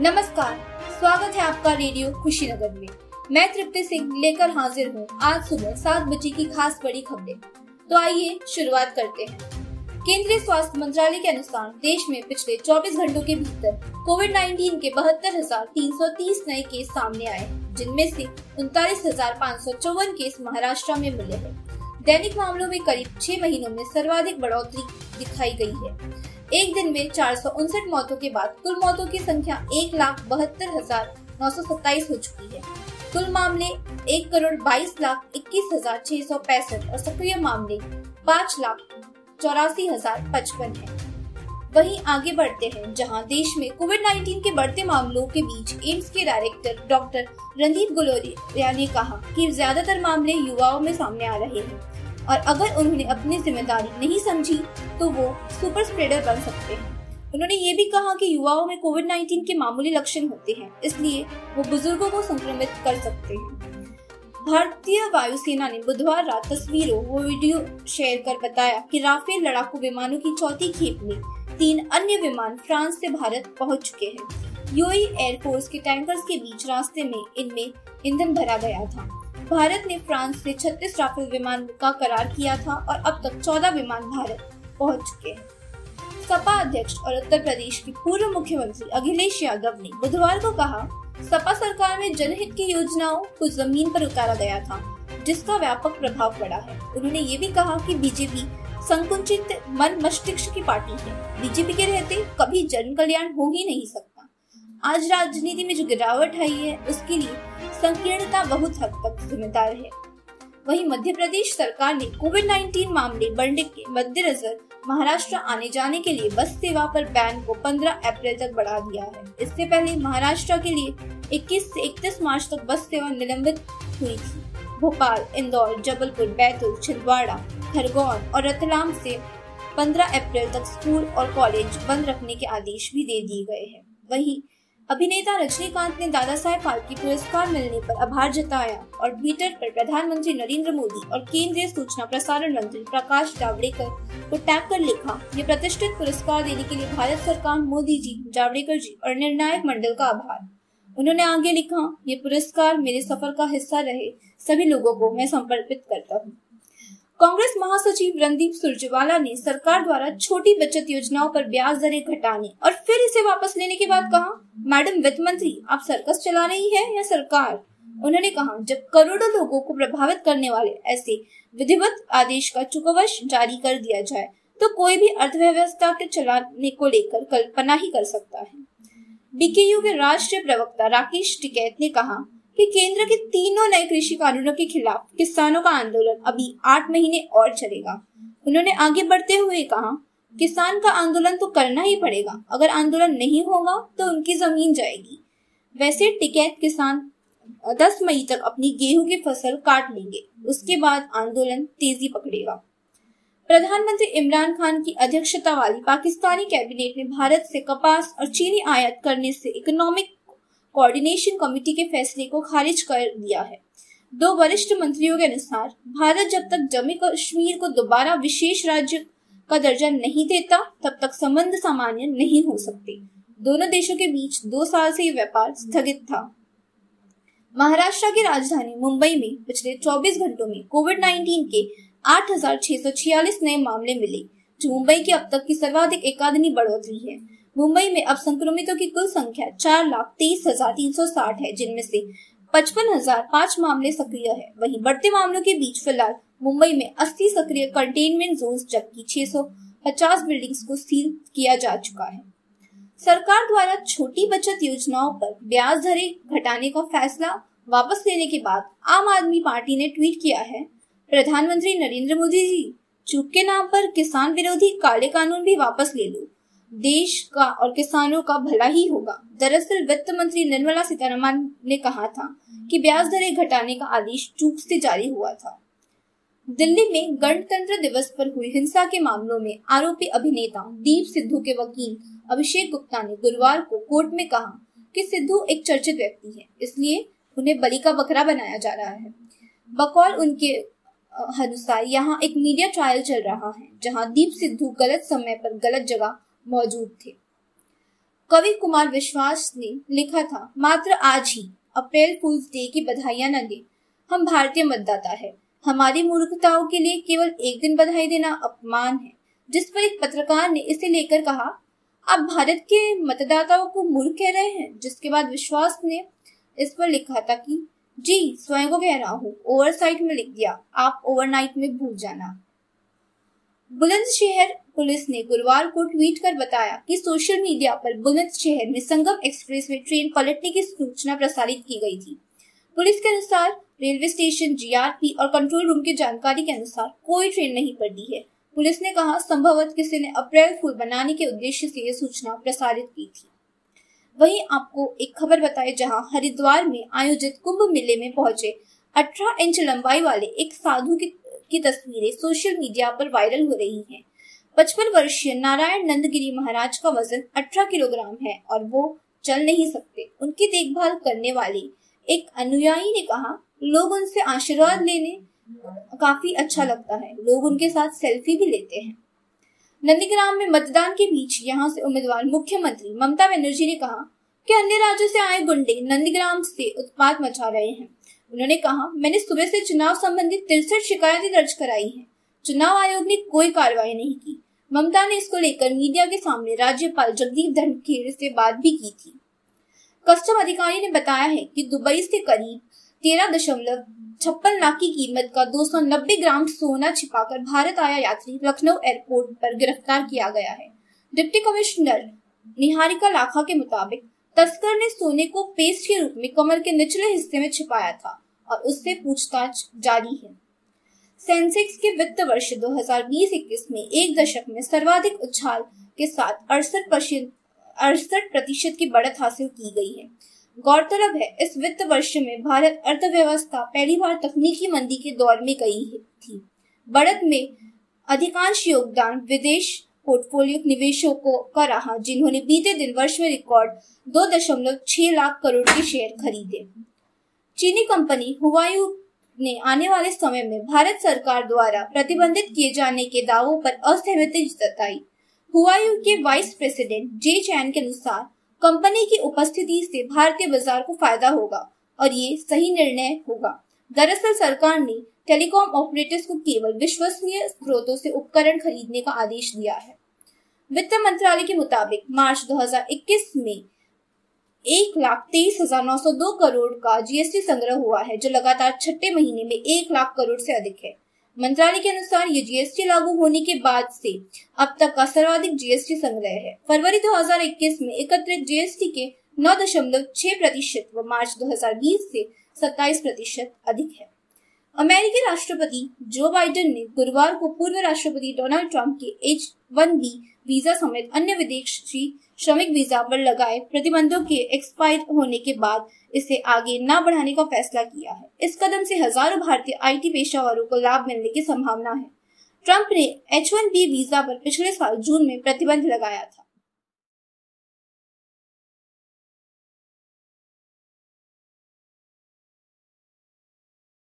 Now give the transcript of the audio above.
नमस्कार, स्वागत है आपका रेडियो खुशीनगर में। मैं तृप्ति सिंह लेकर हाजिर हूँ आज सुबह सात बजे की खास बड़ी खबरें। तो आइए शुरुआत करते हैं। केंद्रीय स्वास्थ्य मंत्रालय के अनुसार देश में पिछले 24 घंटों के भीतर कोविड 19 के बहत्तर हज़ार तीन सौ तीस नए केस सामने आए, जिनमें से उनतालीस हज़ार पाँच सौ चौवन केस महाराष्ट्र में मिले हैं। दैनिक मामलों में करीब छह महीनों में सर्वाधिक बढ़ोतरी दिखाई गई है। एक दिन में चार मौतों के बाद कुल मौतों की संख्या एक लाख बहत्तर हज़ार नौ सौ सत्ताईस हो चुकी है। कुल मामले एक करोड़ बाईस लाख इक्कीस हज़ार छह सौ पैंसठ और सक्रिय मामले पाँच लाख चौरासी हज़ार पचपन है। वहीं आगे बढ़ते हैं, जहाँ देश में कोविड 19 के बढ़ते मामलों के बीच एम्स के डायरेक्टर डॉक्टर रणदीप गुलोरिया ने कहा कि ज़्यादातर मामले युवाओं में सामने आ रहे हैं। और अगर उन्होंने अपनी ज़िम्मेदारी नहीं समझी तो वो सुपर स्प्रेडर बन सकते हैं। उन्होंने ये भी कहा कि युवाओं में कोविड 19 के मामूली लक्षण होते हैं, इसलिए वो बुज़ुर्गों को संक्रमित कर सकते हैं। भारतीय वायुसेना ने बुधवार रात तस्वीरों वो वीडियो शेयर कर बताया कि राफेल लड़ाकू विमानों की चौथी खेप में तीन अन्य विमान फ्रांस से भारत पहुँच चुके हैं। यूएई एयरफोर्स के टैंकर्स के बीच रास्ते में इनमें ईंधन भरा गया था। भारत ने फ्रांस से 36 राफेल विमान का करार किया था और अब तक 14 विमान भारत पहुँच चुके हैं। सपा अध्यक्ष और उत्तर प्रदेश के पूर्व मुख्यमंत्री अखिलेश यादव ने बुधवार को कहा, सपा सरकार में जनहित की योजनाओं को ज़मीन पर उतारा गया था, जिसका व्यापक प्रभाव पड़ा है। उन्होंने ये भी कहा कि बीजेपी संकुचित मन मस्तिष्क की पार्टी है। बीजेपी के रहते कभी जन कल्याण हो ही नहीं सकता। आज राजनीति में जो गिरावट आई है, उसके लिए संकीर्णता बहुत हद तक जिम्मेदार है। वहीं मध्य प्रदेश सरकार ने कोविड 19 मामले बढ़ने के मद्देनजर महाराष्ट्र आने जाने के लिए बस सेवा पर बैन को 15 अप्रैल तक बढ़ा दिया है। इससे पहले महाराष्ट्र के लिए 21 से 31 मार्च तक बस सेवा निलंबित हुई थी। भोपाल, इंदौर, जबलपुर, बैतूल, छिंदवाड़ा, खरगोन और रतलाम से 15 अप्रैल तक स्कूल और कॉलेज बंद रखने के आदेश भी दे दिए गए हैं। वहीं अभिनेता रजनीकांत ने दादा साहेब फाल्के पुरस्कार मिलने पर आभार जताया और ट्विटर पर प्रधानमंत्री नरेंद्र मोदी और केंद्रीय सूचना प्रसारण मंत्री प्रकाश जावड़ेकर को टैग कर लिखा, ये प्रतिष्ठित पुरस्कार देने के लिए भारत सरकार मोदी जी, जावड़ेकर जी और निर्णायक मंडल का आभार। उन्होंने आगे लिखा, ये पुरस्कार मेरे सफ़र का हिस्सा रहे, सभी लोगों को मैं समर्पित करता हूँ। कांग्रेस महासचिव रणदीप सुरजेवाला ने सरकार द्वारा छोटी बचत योजनाओं पर ब्याज दरें घटाने और फिर इसे वापस लेने के बाद कहा, मैडम, वित्त मंत्री, आप सर्कस चला रही है या सरकार? उन्होंने कहा, जब करोड़ों लोगों को प्रभावित करने वाले ऐसे विधिवत आदेश का चुकवश जारी कर दिया जाए तो कोई भी अर्थव्यवस्था के चलाने को लेकर कल्पना ही कर सकता है। बीकेयू के राष्ट्रीय प्रवक्ता राकेश टिकैत ने कहा कि केंद्र के तीनों नए कृषि कानूनों के खिलाफ किसानों का आंदोलन अभी आठ महीने और चलेगा। उन्होंने आगे बढ़ते हुए कहा, किसान का आंदोलन तो करना ही पड़ेगा। अगर आंदोलन नहीं होगा तो उनकी ज़मीन जाएगी। वैसे टिकैत किसान 10 मई तक अपनी गेहूँ की फ़सल काट लेंगे। उसके बाद आंदोलन तेज़ी पकड़ेगा। प्रधानमंत्री इमरान खान की अध्यक्षता वाली पाकिस्तानी कैबिनेट ने भारत से कपास और चीनी आयात करने से इकोनॉमिक कोऑर्डिनेशन कमेटी के फैसले को खारिज कर दिया है। दो वरिष्ठ मंत्रियों के अनुसार भारत जब तक जम्मू कश्मीर को दोबारा विशेष राज्य का दर्जा नहीं देता तब तक संबंध सामान्य नहीं हो सकते। दोनों देशों के बीच दो साल से व्यापार स्थगित था। महाराष्ट्र की राजधानी मुंबई में पिछले 24 घंटों में कोविड 19 के 8,646 नए मामले मिले जो मुंबई की अब तक की सर्वाधिक एकादनी बढ़ोतरी है। मुंबई में अब संक्रमितों की कुल संख्या चार लाख तेईस हज़ार तीन सौ साठ है, जिनमें से पचपन हज़ार पाँच मामले सक्रिय है। वहीं बढ़ते मामलों के बीच फ़िलहाल मुंबई में अस्सी सक्रिय कंटेनमेंट जोन जबकि छह सौ पचास बिल्डिंग्स को सील किया जा चुका है। सरकार द्वारा छोटी बचत योजनाओं पर ब्याज दरें घटाने का फैसला वापस लेने के बाद आम आदमी पार्टी ने ट्वीट किया है। प्रधानमंत्री नरेंद्र मोदी जी, चूक के नाम पर किसान विरोधी काले कानून भी वापस ले लो। देश का और किसानों का भला ही होगा। दरअसल वित्त मंत्री निर्मला सीतारमन ने कहा था कि ब्याज दरें घटाने का आदेश चूक से जारी हुआ था। दिल्ली में गणतंत्र दिवस पर हुई हिंसा के मामलों में आरोपी अभिनेता दीप सिद्धू के वकील अभिषेक गुप्ता ने गुरुवार को कोर्ट में कहा कि सिद्धू एक चर्चित व्यक्ति है, इसलिए उन्हें बलि का बकरा बनाया जा रहा है। बकौल उनके अनुसार यहाँ एक मीडिया ट्रायल चल रहा है, जहाँ दीप सिद्धू गलत समय पर गलत जगह मौजूद थे। कवि कुमार विश्वास ने लिखा था, मात्र आज ही, अप्रैल फूल्स डे की बधाइयाँ न दे। हम भारतीय मतदाता है। हमारी मूर्खताओं के लिए केवल एक दिन बधाई देना अपमान है। जिस पर एक पत्रकार ने इसे लेकर कहा, आप भारत के मतदाताओं को मूर्ख कह रहे हैं? जिसके बाद विश्वास ने इस पर लिखा था कि, जी, स्वयं को कह रहा हूँ। ओवरसाइट में लिख दिया। आप ओवरनाइट में भूल जाना। बुलंदशहर पुलिस ने गुरुवार को ट्वीट कर बताया कि सोशल मीडिया पर बुलंदशहर में संगम एक्सप्रेस में ट्रेन पलटने की सूचना प्रसारित की गई थी। पुलिस के अनुसार रेलवे स्टेशन जीआरपी और कंट्रोल रूम की जानकारी के अनुसार कोई ट्रेन नहीं पलटी है। पुलिस ने कहा संभवत किसी ने अप्रैल फूल बनाने के उद्देश्य से यह सूचना प्रसारित की थी। वहीं आपको एक खबर बताए जहाँ हरिद्वार में आयोजित कुंभ मेले में पहुँचे 18 इंच लंबाई वाले एक साधु की, की तस्वीरें सोशल मीडिया पर वायरल हो रही हैं। पचपन वर्षीय नारायण नंदगिरी महाराज का वज़न 18 किलोग्राम है और वो चल नहीं सकते। उनकी देखभाल करने वाले एक अनुयायी ने कहा, लोग उनसे आशीर्वाद लेने काफ़ी अच्छा लगता है। लोग उनके साथ सेल्फी भी लेते हैं। नंदीग्राम में मतदान के बीच यहाँ से उम्मीदवार मुख्यमंत्री ममता बनर्जी ने कहा कि अन्य राज्यों से आए गुंडे नंदीग्राम से उत्पाद मचा रहे हैं? उन्होंने कहा, मैंने सुबह से चुनाव संबंधी तिरसठ शिकायतें दर्ज कराई हैं। चुनाव आयोग ने कोई कार्रवाई नहीं की। ममता ने इसको लेकर मीडिया के सामने राज्यपाल जगदीप धनखेड़ से बात भी की थी। कस्टम अधिकारी ने बताया है कि दुबई से करीब तेरह दशमलव छप्पन लाख की कीमत का 290 ग्राम सोना छिपाकर भारत आया यात्री लखनऊ एयरपोर्ट पर गिरफ़्तार किया गया है। डिप्टी कमिश्नर निहारिका लाखा के मुताबिक तस्कर ने सोने को पेस्ट के रूप में कमर के निचले हिस्से में छिपाया था। और उससे पूछताछ जारी है। सेंसेक्स के वित्त वर्ष 2020-21 में एक दशक में सर्वाधिक उछाल के साथ अड़सठ प्रतिशत की बढ़त हासिल की गई है। गौरतलब है, इस वित्त वर्ष में भारत अर्थव्यवस्था पहली बार तकनीकी मंदी के दौर में गई थी। बढ़त में अधिकांश योगदान विदेश पोर्टफोलियो निवेशों को, का रहा, जिन्होंने बीते दिन वर्ष में रिकॉर्ड दो दशमलव छह लाख करोड़ के शेयर खरीदे। चीनी कंपनी हुवायू ने आने वाले समय में भारत सरकार द्वारा प्रतिबंधित किए जाने के दावों पर असहमति जताई। हुवायू के वाइस प्रेसिडेंट जे चैन के अनुसार कंपनी की उपस्थिति से भारतीय बाज़ार को फ़ायदा होगा और ये सही निर्णय होगा। दरअसल सरकार ने टेलीकॉम ऑपरेटर्स को केवल विश्वसनीय स्रोतों से उपकरण खरीदने का आदेश दिया है। वित्त मंत्रालय के मुताबिक मार्च 2021 में एक लाख तेईस हज़ार नौ सौ दो करोड़ का जीएसटी संग्रह हुआ है, जो लगातार छठे महीने में एक लाख करोड़ से अधिक है। मंत्रालय के अनुसार ये जीएसटी लागू होने के बाद से अब तक का सर्वाधिक जीएसटी संग्रह है। फरवरी 2021 में एकत्रित जीएसटी के नौ दशमलव छह प्रतिशत व मार्च 2020 से 27 प्रतिशत अधिक है। अमेरिकी राष्ट्रपति जो बाइडेन ने गुरुवार को पूर्व राष्ट्रपति डोनाल्ड ट्रंप के एच वन बी वीज़ा समेत अन्य विदेशी श्रमिक वीज़ा पर लगाए प्रतिबंधों के एक्सपायर होने के बाद इसे आगे न बढ़ाने का फैसला किया है। इस कदम से हज़ारों भारतीय आईटी पेशावरों को लाभ मिलने की संभावना है। ट्रंप ने एच वन बी वीज़ा पर पिछले साल जून में प्रतिबंध लगाया था।